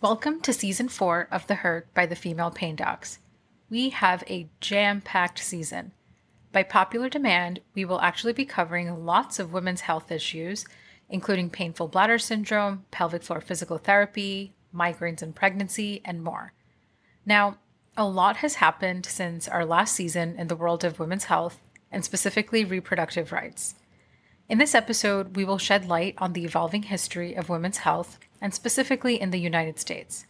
Welcome to season four of The Hurt by the Female Pain Docs. We have a jam packed season. By popular demand, we will actually be covering lots of women's health issues, including painful bladder syndrome, pelvic floor physical therapy, migraines and pregnancy, and more. Now, a lot has happened since our last season in the world of women's health, and specifically reproductive rights. In this episode, we will shed light on the evolving history of women's health, and specifically in the United States.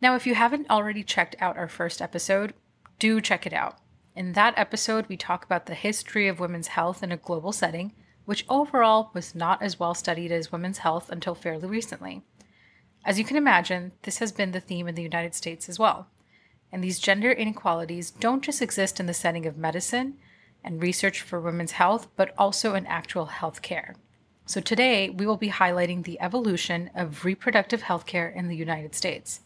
Now, if you haven't already checked out our first episode, do check it out. In that episode, we talk about the history of women's health in a global setting, which overall was not as well studied as women's health until fairly recently. As you can imagine, this has been the theme in the United States as well. And these gender inequalities don't just exist in the setting of medicine, and research for women's health, but also in actual healthcare. So today we will be highlighting the evolution of reproductive healthcare in the United States.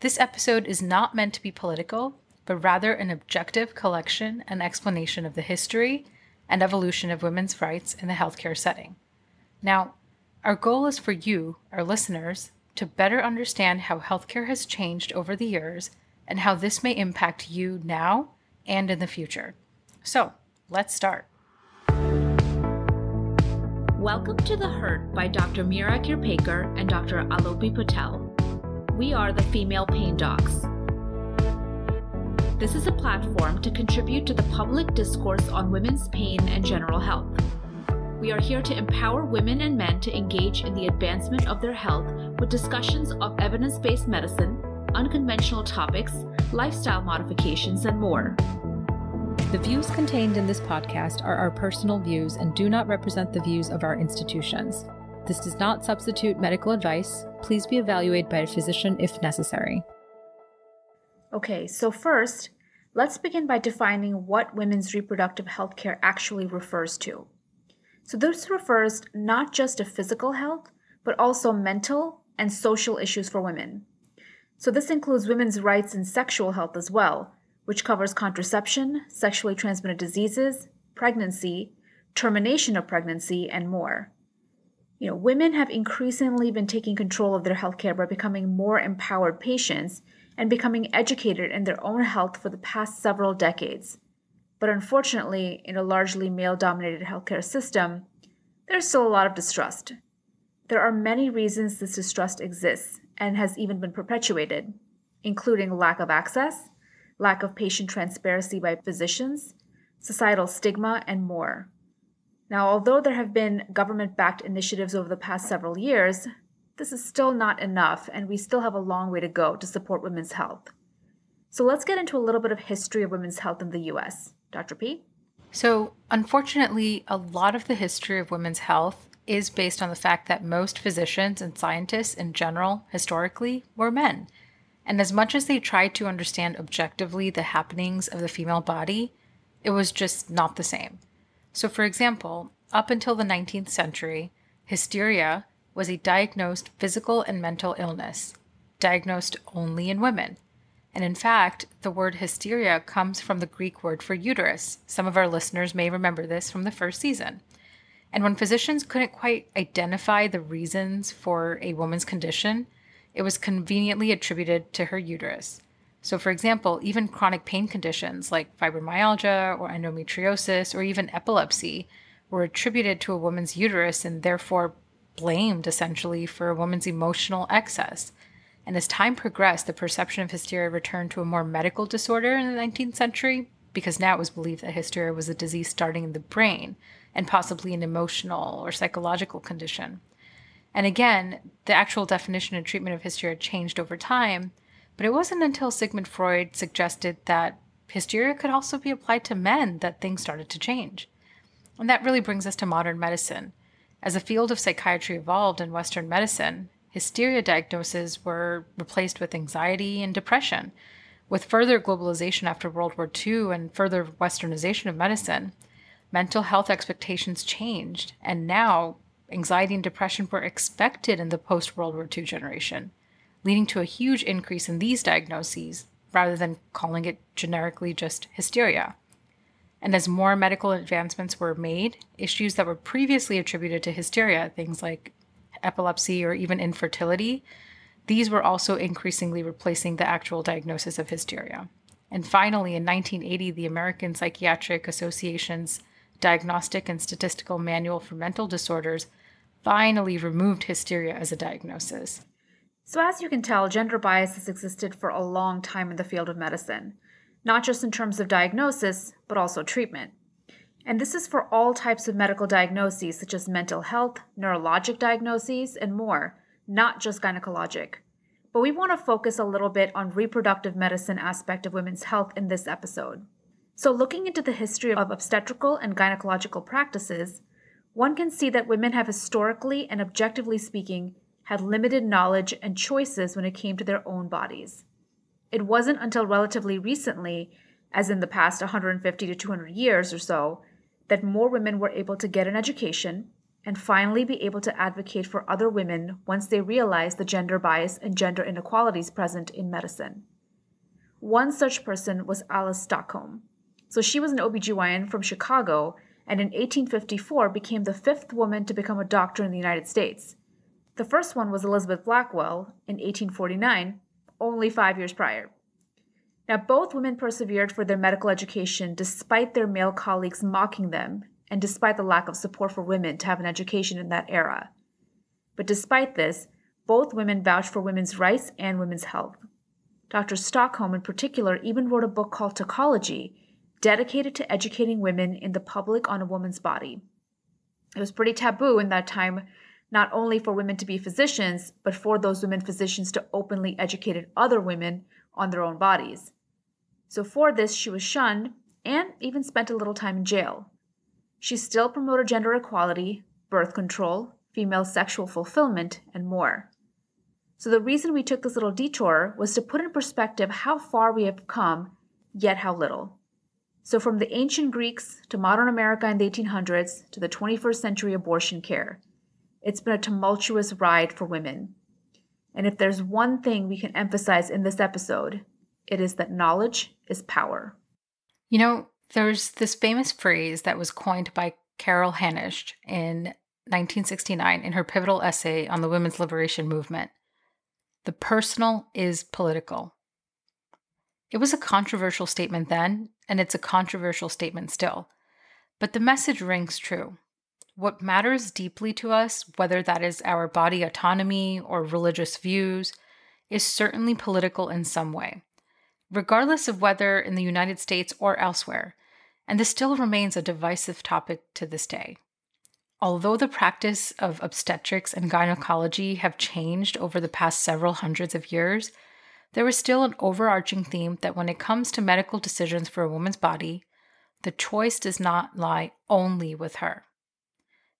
This episode is not meant to be political, but rather an objective collection and explanation of the history and evolution of women's rights in the healthcare setting. Now, our goal is for you, our listeners, to better understand how healthcare has changed over the years and how this may impact you now and in the future. So, Let's start. Welcome to The Hurt by Dr. Mira Kirpekar and Dr. Alopi Patel. We are the Female Pain Docs. This is a platform to contribute to the public discourse on women's pain and general health. We are here to empower women and men to engage in the advancement of their health with discussions of evidence based medicine, unconventional topics, lifestyle modifications, and more. The views contained in this podcast are our personal views and do not represent the views of our institutions. This does not substitute medical advice. Please be evaluated by a physician if necessary. Okay, so first, let's begin by defining what women's reproductive health care actually refers to. So, this refers not just to physical health, but also mental and social issues for women. So, this includes women's rights and sexual health as well, which covers contraception, sexually transmitted diseases, pregnancy, termination of pregnancy, and more. You know, women have increasingly been taking control of their healthcare by becoming more empowered patients and becoming educated in their own health for the past several decades. But unfortunately, in a largely male dominated healthcare system, there's still a lot of distrust. There are many reasons this distrust exists and has even been perpetuated, including lack of access, lack of patient transparency by physicians, societal stigma, and more. Now, although there have been government backed initiatives over the past several years, this is still not enough, and we still have a long way to go to support women's health. So let's get into a little bit of history of women's health in the US. Dr. P? So, unfortunately, a lot of the history of women's health is based on the fact that most physicians and scientists in general, historically, were men. And as much as they tried to understand objectively the happenings of the female body, it was just not the same. So, for example, up until the 19th century, hysteria was a diagnosed physical and mental illness, diagnosed only in women. And in fact, the word hysteria comes from the Greek word for uterus. Some of our listeners may remember this from the first season. And when physicians couldn't quite identify the reasons for a woman's condition, it was conveniently attributed to her uterus. So, for example, even chronic pain conditions like fibromyalgia or endometriosis or even epilepsy were attributed to a woman's uterus and therefore blamed essentially for a woman's emotional excess. And as time progressed, the perception of hysteria returned to a more medical disorder in the 19th century because now it was believed that hysteria was a disease starting in the brain and possibly an emotional or psychological condition. And again, the actual definition and treatment of hysteria changed over time, but it wasn't until Sigmund Freud suggested that hysteria could also be applied to men that things started to change. And that really brings us to modern medicine. As the field of psychiatry evolved in Western medicine, hysteria diagnoses were replaced with anxiety and depression. With further globalization after World War II and further westernization of medicine, mental health expectations changed, and now anxiety and depression were expected in the post World War II generation, leading to a huge increase in these diagnoses rather than calling it generically just hysteria. And as more medical advancements were made, issues that were previously attributed to hysteria, things like epilepsy or even infertility, these were also increasingly replacing the actual diagnosis of hysteria. And finally, in 1980, the American Psychiatric Association's Diagnostic and Statistical Manual for Mental Disorders finally removed hysteria as a diagnosis. So, as you can tell, gender bias has existed for a long time in the field of medicine, not just in terms of diagnosis, but also treatment. And this is for all types of medical diagnoses, such as mental health, neurologic diagnoses, and more, not just gynecologic. But we want to focus a little bit on reproductive medicine aspect of women's health in this episode. So, looking into the history of obstetrical and gynecological practices, one can see that women have historically and objectively speaking had limited knowledge and choices when it came to their own bodies. It wasn't until relatively recently, as in the past 150 to 200 years or so, that more women were able to get an education and finally be able to advocate for other women once they realized the gender bias and gender inequalities present in medicine. One such person was Alice Stockham. So she was an OBGYN from Chicago and in 1854 became the fifth woman to become a doctor in the United States. The first one was Elizabeth Blackwell in 1849, only five years prior. Now, both women persevered for their medical education despite their male colleagues mocking them and despite the lack of support for women to have an education in that era. But despite this, both women vouched for women's rights and women's health. Dr. Stockham, in particular, even wrote a book called Tokology, dedicated to educating women in the public on a woman's body. It was pretty taboo in that time, not only for women to be physicians, but for those women physicians to openly educate other women on their own bodies. So, for this, she was shunned and even spent a little time in jail. She still promoted gender equality, birth control, female sexual fulfillment, and more. So, the reason we took this little detour was to put in perspective how far we have come, yet how little. So, from the ancient Greeks to modern America in the 1800s to the 21st century abortion care, it's been a tumultuous ride for women. And if there's one thing we can emphasize in this episode, it is that knowledge is power. You know, there's this famous phrase that was coined by Carol Hanisch in 1969 in her pivotal essay on the women's liberation movement. The personal is political. It was a controversial statement then, and it's a controversial statement still. But the message rings true. What matters deeply to us, whether that is our body autonomy or religious views, is certainly political in some way, regardless of whether in the United States or elsewhere, and this still remains a divisive topic to this day. Although the practice of obstetrics and gynecology have changed over the past several hundreds of years, there is still an overarching theme that when it comes to medical decisions for a woman's body, the choice does not lie only with her.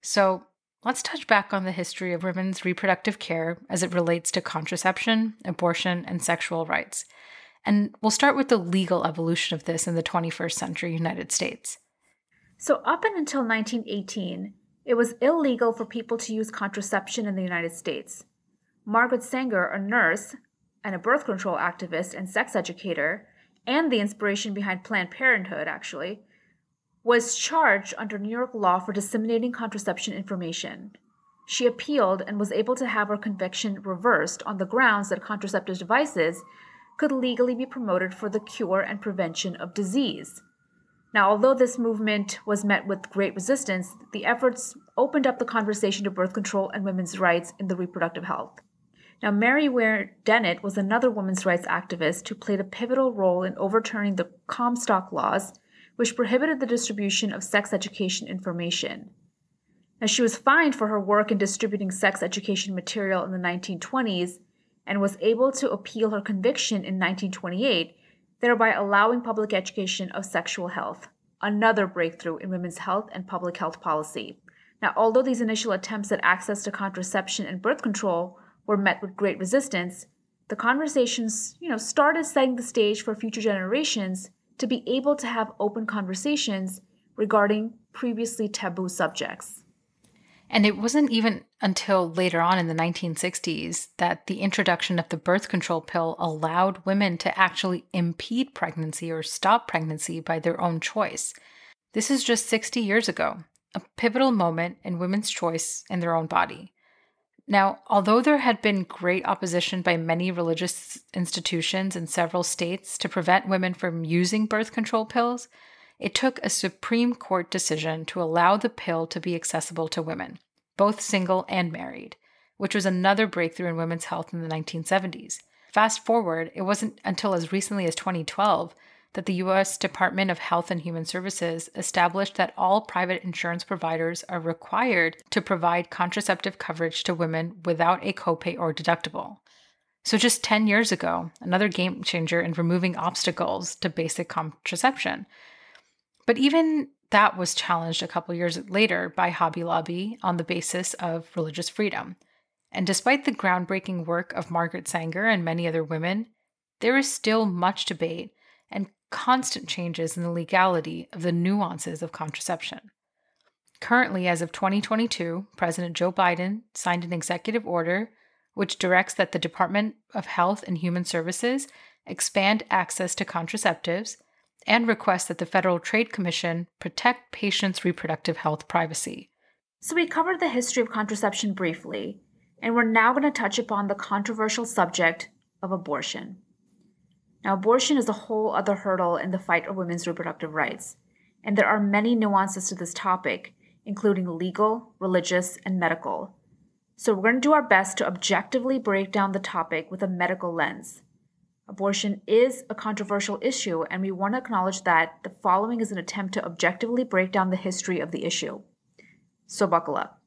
So, let's touch back on the history of women's reproductive care as it relates to contraception, abortion, and sexual rights. And we'll start with the legal evolution of this in the 21st century United States. So, up and until 1918, it was illegal for people to use contraception in the United States. Margaret Sanger, a nurse, and a birth control activist and sex educator, and the inspiration behind Planned Parenthood, actually, was charged under New York law for disseminating contraception information. She appealed and was able to have her conviction reversed on the grounds that contraceptive devices could legally be promoted for the cure and prevention of disease. Now, although this movement was met with great resistance, the efforts opened up the conversation to birth control and women's rights in the reproductive health. Now, Mary Ware Dennett was another women's rights activist who played a pivotal role in overturning the Comstock laws, which prohibited the distribution of sex education information. Now, she was fined for her work in distributing sex education material in the 1920s and was able to appeal her conviction in 1928, thereby allowing public education of sexual health, another breakthrough in women's health and public health policy. Now, although these initial attempts at access to contraception and birth control were met with great resistance, the conversations, you know, started setting the stage for future generations to be able to have open conversations regarding previously taboo subjects. And it wasn't even until later on in the 1960s that the introduction of the birth control pill allowed women to actually impede pregnancy or stop pregnancy by their own choice. This is just 60 years ago, a pivotal moment in women's choice in their own body. Now, although there had been great opposition by many religious institutions in several states to prevent women from using birth control pills, it took a Supreme Court decision to allow the pill to be accessible to women, both single and married, which was another breakthrough in women's health in the 1970s. Fast forward, it wasn't until as recently as 2012 that the U.S. Department of Health and Human Services established that all private insurance providers are required to provide contraceptive coverage to women without a copay or deductible. So, just 10 years ago, another game changer in removing obstacles to basic contraception. But even that was challenged a couple years later by Hobby Lobby on the basis of religious freedom. And despite the groundbreaking work of Margaret Sanger and many other women, there is still much debate and constant changes in the legality of the nuances of contraception. Currently, as of 2022, President Joe Biden signed an executive order which directs that the Department of Health and Human Services expand access to contraceptives and requests that the Federal Trade Commission protect patients' reproductive health privacy. So, we covered the history of contraception briefly, and we're now going to touch upon the controversial subject of abortion. Now, abortion is a whole other hurdle in the fight for women's reproductive rights, and there are many nuances to this topic, including legal, religious, and medical. So, we're going to do our best to objectively break down the topic with a medical lens. Abortion is a controversial issue, and we want to acknowledge that the following is an attempt to objectively break down the history of the issue. So, buckle up.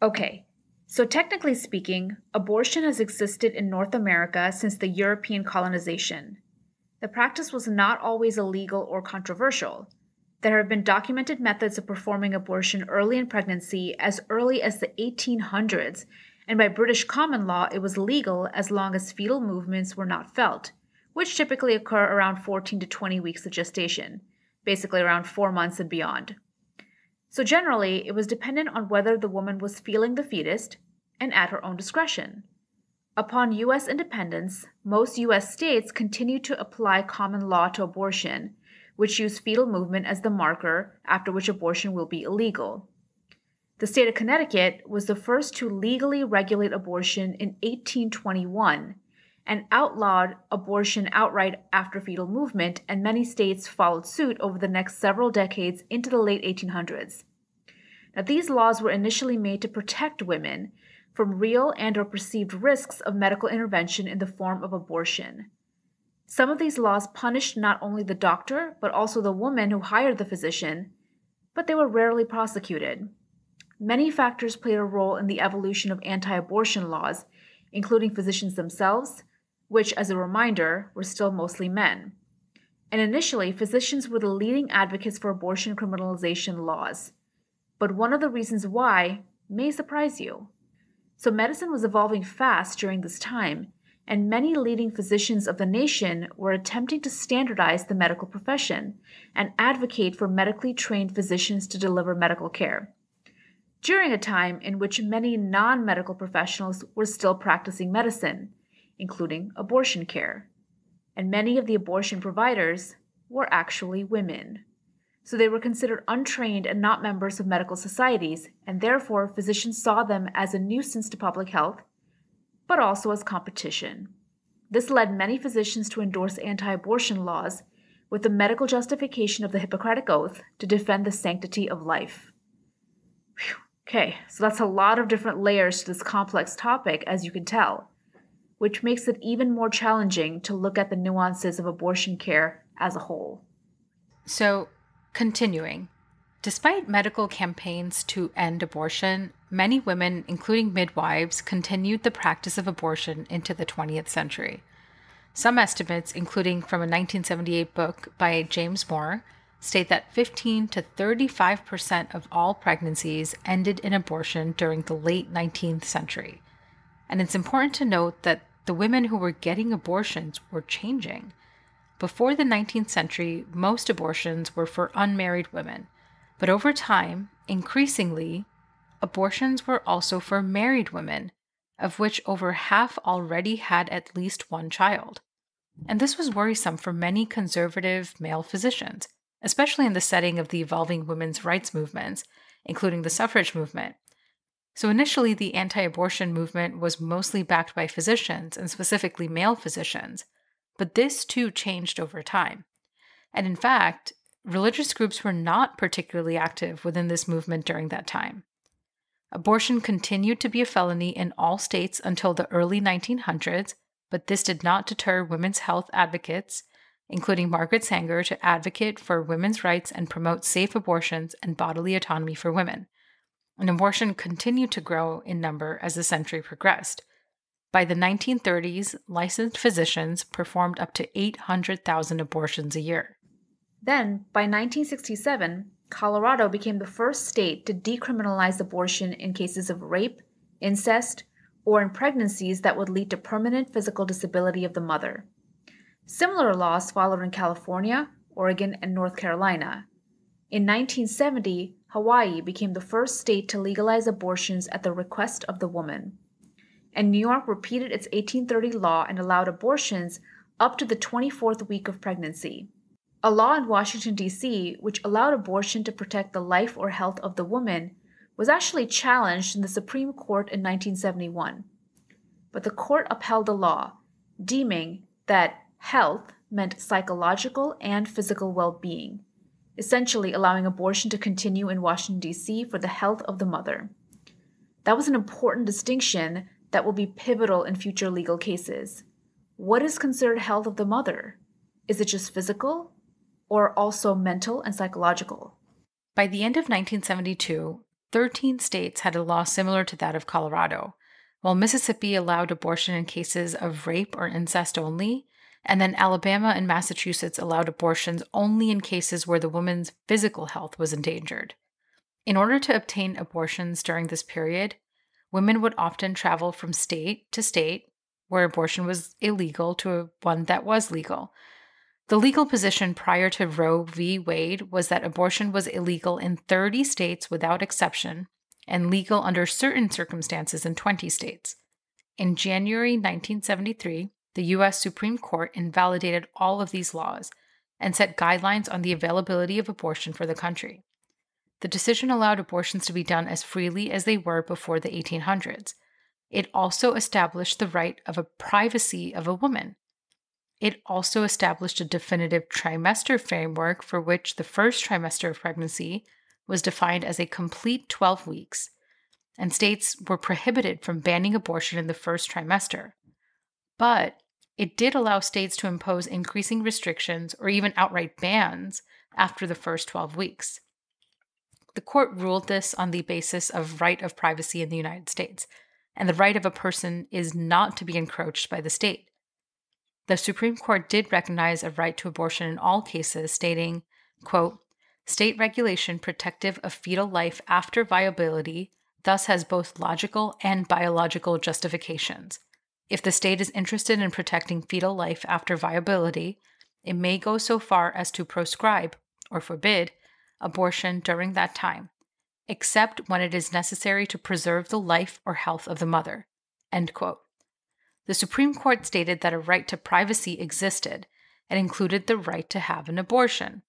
Okay, so, technically speaking, abortion has existed in North America since the European colonization. The practice was not always illegal or controversial. There have been documented methods of performing abortion early in pregnancy as early as the 1800s, and by British common law, it was legal as long as fetal movements were not felt, which typically occur around 14 to 20 weeks of gestation, basically around four months and beyond. So, generally, it was dependent on whether the woman was feeling the fetus and at her own discretion. Upon U.S. independence, most U.S. states continued to apply common law to abortion, which used fetal movement as the marker after which abortion will be illegal. The state of Connecticut was the first to legally regulate abortion in 1821 and outlawed abortion outright after fetal movement, and many states followed suit over the next several decades into the late 1800s. Now, these laws were initially made to protect women from real and or perceived risks of medical intervention in the form of abortion. Some of these laws punished not only the doctor, but also the woman who hired the physician, but they were rarely prosecuted. Many factors played a role in the evolution of anti abortion laws, including physicians themselves, which, as a reminder, were still mostly men. And initially, physicians were the leading advocates for abortion criminalization laws. But one of the reasons why may surprise you. So, medicine was evolving fast during this time, and many leading physicians of the nation were attempting to standardize the medical profession and advocate for medically trained physicians to deliver medical care. During a time in which many non medical professionals were still practicing medicine, including abortion care. And many of the abortion providers were actually women. So they were considered untrained and not members of medical societies, and therefore physicians saw them as a nuisance to public health, but also as competition. This led many physicians to endorse anti abortion laws with the medical justification of the Hippocratic Oath to defend the sanctity of life. Whew. Okay, so that's a lot of different layers to this complex topic, as you can tell which makes it even more challenging to look at the nuances of abortion care as a whole. So, continuing, despite medical campaigns to end abortion, many women, including midwives, continued the practice of abortion into the 20th century. Some estimates, including from a 1978 book by James Mohr, state that 15 to 35 percent of all pregnancies ended in abortion during the late 19th century. And it's important to note that the women who were getting abortions were changing. Before the 19th century, most abortions were for unmarried women, but over time, increasingly, abortions were also for married women, of which over half already had at least one child. And this was worrisome for many conservative male physicians, especially in the setting of the evolving women's rights movements, including the suffrage movement, So initially, the anti abortion movement was mostly backed by physicians, and specifically male physicians. But this too changed over time. And in fact, religious groups were not particularly active within this movement during that time. Abortion continued to be a felony in all states until the early 1900s, but this did not deter women's health advocates, including Margaret Sanger, to advocate for women's rights and promote safe abortions and bodily autonomy for women. And abortion continued to grow in number as the century progressed. By the 1930s, licensed physicians performed up to 800,000 abortions a year. Then, by 1967, Colorado became the first state to decriminalize abortion in cases of rape, incest, or in pregnancies that would lead to permanent physical disability of the mother. Similar laws followed in California, Oregon, and North Carolina. In 1970, Hawaii became the first state to legalize abortions at the request of the woman. And New York repeated its 1830 law and allowed abortions up to the 24th week of pregnancy. A law in Washington, D.C., which allowed abortion to protect the life or health of the woman, was actually challenged in the Supreme Court in 1971. But the court upheld the law, deeming that health meant psychological and physical well being, essentially allowing abortion to continue in Washington, D.C. for the health of the mother. That was an important distinction that will be pivotal in future legal cases. What is considered health of the mother? Is it just physical or also mental and psychological. By the end of 1972, 13 states had a law similar to that of Colorado, while Mississippi allowed abortion in cases of rape or incest only, and then Alabama and Massachusetts allowed abortions only in cases where the woman's physical health was endangered. In order to obtain abortions during this period, women would often travel from state to state where abortion was illegal to one that was legal, the legal position prior to Roe v. Wade was that abortion was illegal in 30 states without exception and legal under certain circumstances in 20 states. In January 1973, the U.S. Supreme Court invalidated all of these laws and set guidelines on the availability of abortion for the country. The decision allowed abortions to be done as freely as they were before the 1800s. It also established the right of a privacy of a woman it also established a definitive trimester framework for which the first trimester of pregnancy was defined as a complete 12 weeks, and states were prohibited from banning abortion in the first trimester. But it did allow states to impose increasing restrictions or even outright bans after the first 12 weeks. The court ruled this on the basis of right of privacy in the United States, and the right of a person is not to be encroached by the state. The Supreme Court did recognize a right to abortion in all cases, stating, quote, State regulation protective of fetal life after viability thus has both logical and biological justifications. If the state is interested in protecting fetal life after viability, it may go so far as to proscribe or forbid abortion during that time, except when it is necessary to preserve the life or health of the mother. The Supreme Court stated that a right to privacy existed and included the right to have an abortion.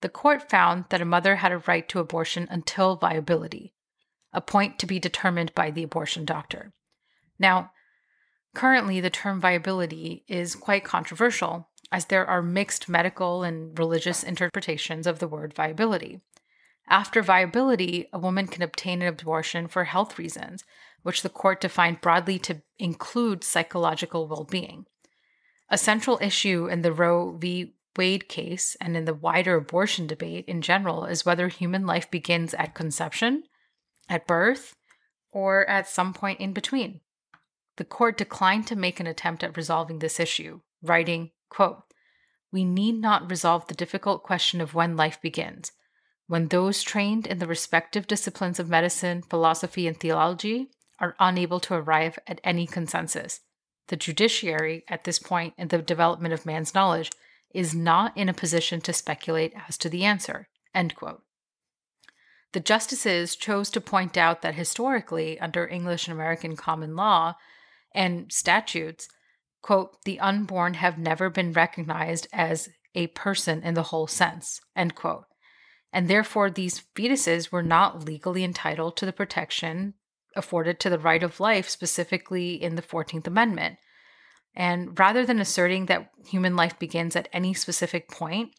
The court found that a mother had a right to abortion until viability, a point to be determined by the abortion doctor. Now, currently, the term viability is quite controversial, as there are mixed medical and religious interpretations of the word viability. After viability, a woman can obtain an abortion for health reasons, which the court defined broadly to include psychological well being. A central issue in the Roe v. Wade case and in the wider abortion debate in general is whether human life begins at conception, at birth, or at some point in between. The court declined to make an attempt at resolving this issue, writing, quote, We need not resolve the difficult question of when life begins. When those trained in the respective disciplines of medicine, philosophy, and theology are unable to arrive at any consensus. The judiciary, at this point in the development of man's knowledge, is not in a position to speculate as to the answer. End quote. The justices chose to point out that historically, under English and American common law and statutes, quote, the unborn have never been recognized as a person in the whole sense, end quote. And therefore, these fetuses were not legally entitled to the protection afforded to the right of life, specifically in the 14th Amendment. And rather than asserting that human life begins at any specific point,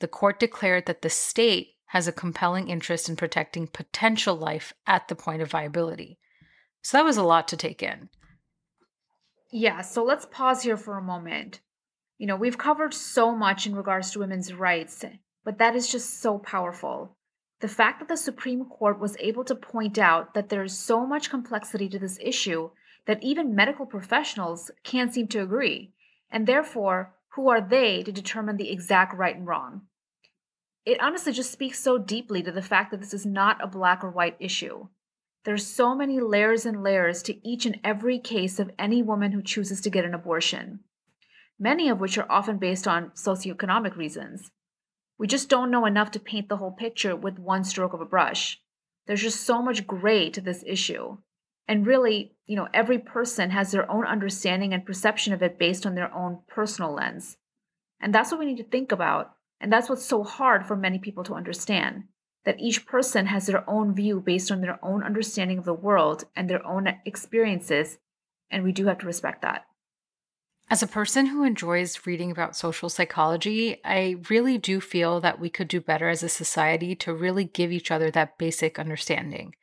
the court declared that the state has a compelling interest in protecting potential life at the point of viability. So that was a lot to take in. Yeah, so let's pause here for a moment. You know, we've covered so much in regards to women's rights, but that is just so powerful. The fact that the Supreme Court was able to point out that there is so much complexity to this issue that even medical professionals can't seem to agree, and therefore, who are they to determine the exact right and wrong? It honestly just speaks so deeply to the fact that this is not a black or white issue. There's so many layers and layers to each and every case of any woman who chooses to get an abortion, many of which are often based on socioeconomic reasons. We just don't know enough to paint the whole picture with one stroke of a brush. There's just so much gray to this issue. And really, you know, every person has their own understanding and perception of it based on their own personal lens. And that's what we need to think about. And that's what's so hard for many people to understand that each person has their own view based on their own understanding of the world and their own experiences. And we do have to respect that. As a person who enjoys reading about social psychology, I really do feel that we could do better as a society to really give each other that basic understanding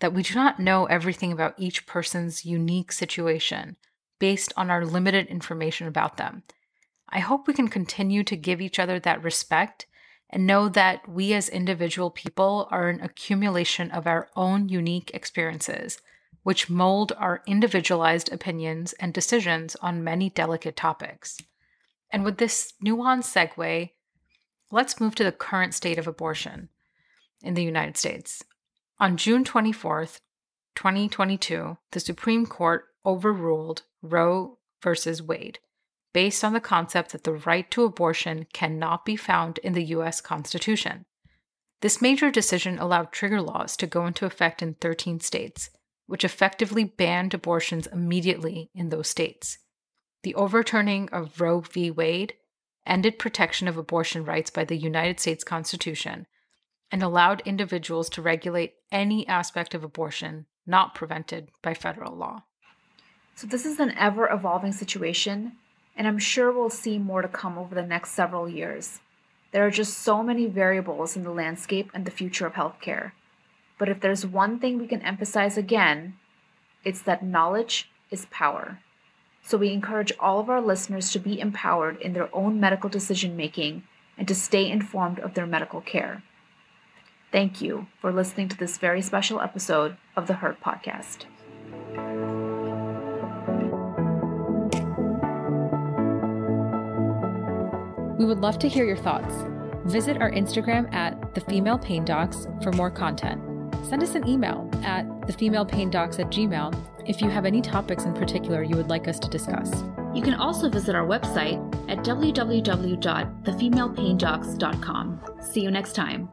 that we do not know everything about each person's unique situation based on our limited information about them. I hope we can continue to give each other that respect and know that we as individual people are an accumulation of our own unique experiences, which mold our individualized opinions and decisions on many delicate topics. And with this nuanced segue, let's move to the current state of abortion in the United States. On June 24th, 2022, the Supreme Court overruled Roe v. Wade based on the concept that the right to abortion cannot be found in the U.S. Constitution. This major decision allowed trigger laws to go into effect in 13 states, which effectively banned abortions immediately in those states. The overturning of Roe v. Wade ended protection of abortion rights by the United States Constitution and allowed individuals to regulate any aspect of abortion not prevented by federal law. So, this is an ever evolving situation, and I'm sure we'll see more to come over the next several years. There are just so many variables in the landscape and the future of healthcare. But if there's one thing we can emphasize again, it's that knowledge is power. So we encourage all of our listeners to be empowered in their own medical decision making and to stay informed of their medical care. Thank you for listening to this very special episode of the Hurt Podcast. We would love to hear your thoughts. Visit our Instagram at the Female Pain Docs for more content. Send us an email at thefemalepaindocs at gmail if you have any topics in particular you would like us to discuss. You can also visit our website at www.thefemalepaindocs.com. See you next time.